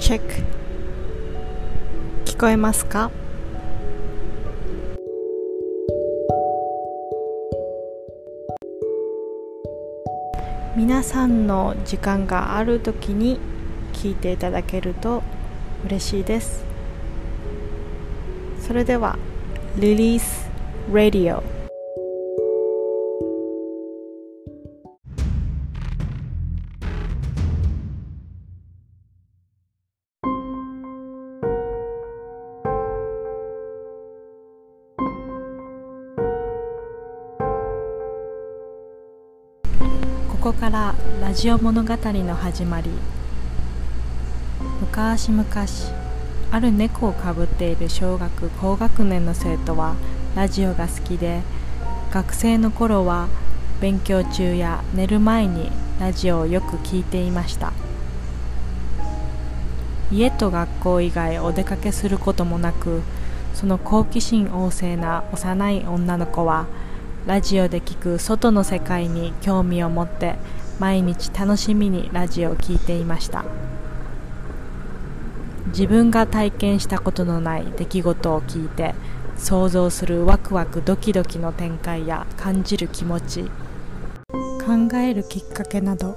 チェック。聞こえますか？皆さんの時間がある時に聞いていただけると嬉しいです。それではリリース Radio こここからラジオ物語の始まり昔々ある猫をかぶっている小学高学年の生徒はラジオが好きで学生の頃は勉強中や寝る前にラジオをよく聞いていました。家と学校以外お出かけすることもなくその好奇心旺盛な幼い女の子はラジオで聞く外の世界に興味を持って毎日楽しみにラジオを聴いていました。自分が体験したことのない出来事を聞いて想像するワクワクドキドキの展開や感じる気持ち。考えるきっかけなど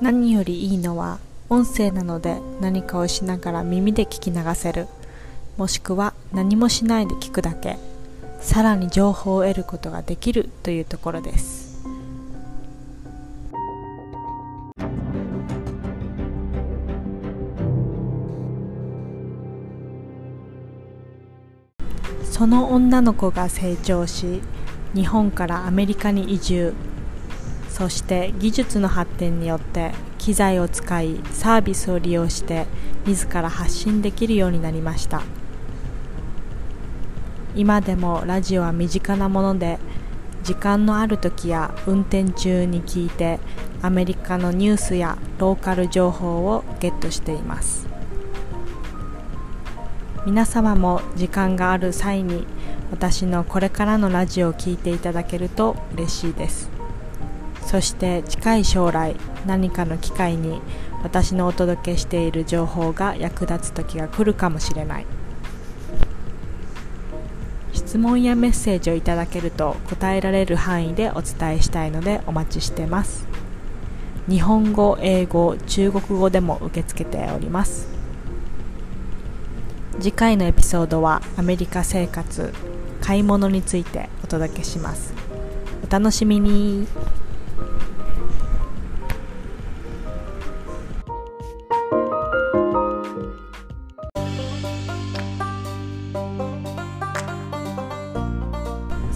何よりいいのは音声なので何かをしながら耳で聞き流せる。もしくは何もしないで聞くだけ。さらに情報を得ることができるというところです。その女の子が成長し日本からアメリカに移住。そして技術の発展によって機材を使いサービスを利用して自ら発信できるようになりました。今でもラジオは身近なもので時間のある時や運転中に聞いてアメリカのニュースやローカル情報をゲットしています。皆様も時間がある際に私のこれからのラジオを聴いていただけると嬉しいです。そして近い将来何かの機会に私のお届けしている情報が役立つ時が来るかもしれない。質問やメッセージをいただけると答えられる範囲でお伝えしたいのでお待ちしてます。日本語、英語、中国語でも受け付けております。次回のエピソードはアメリカ生活買い物についてお届けします。お楽しみに。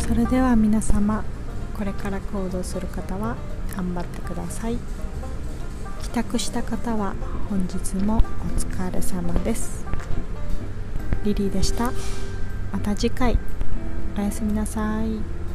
それでは皆様これから行動する方は頑張ってください。帰宅した方は本日もお疲れ様です。リリーでした。また次回。おやすみなさい。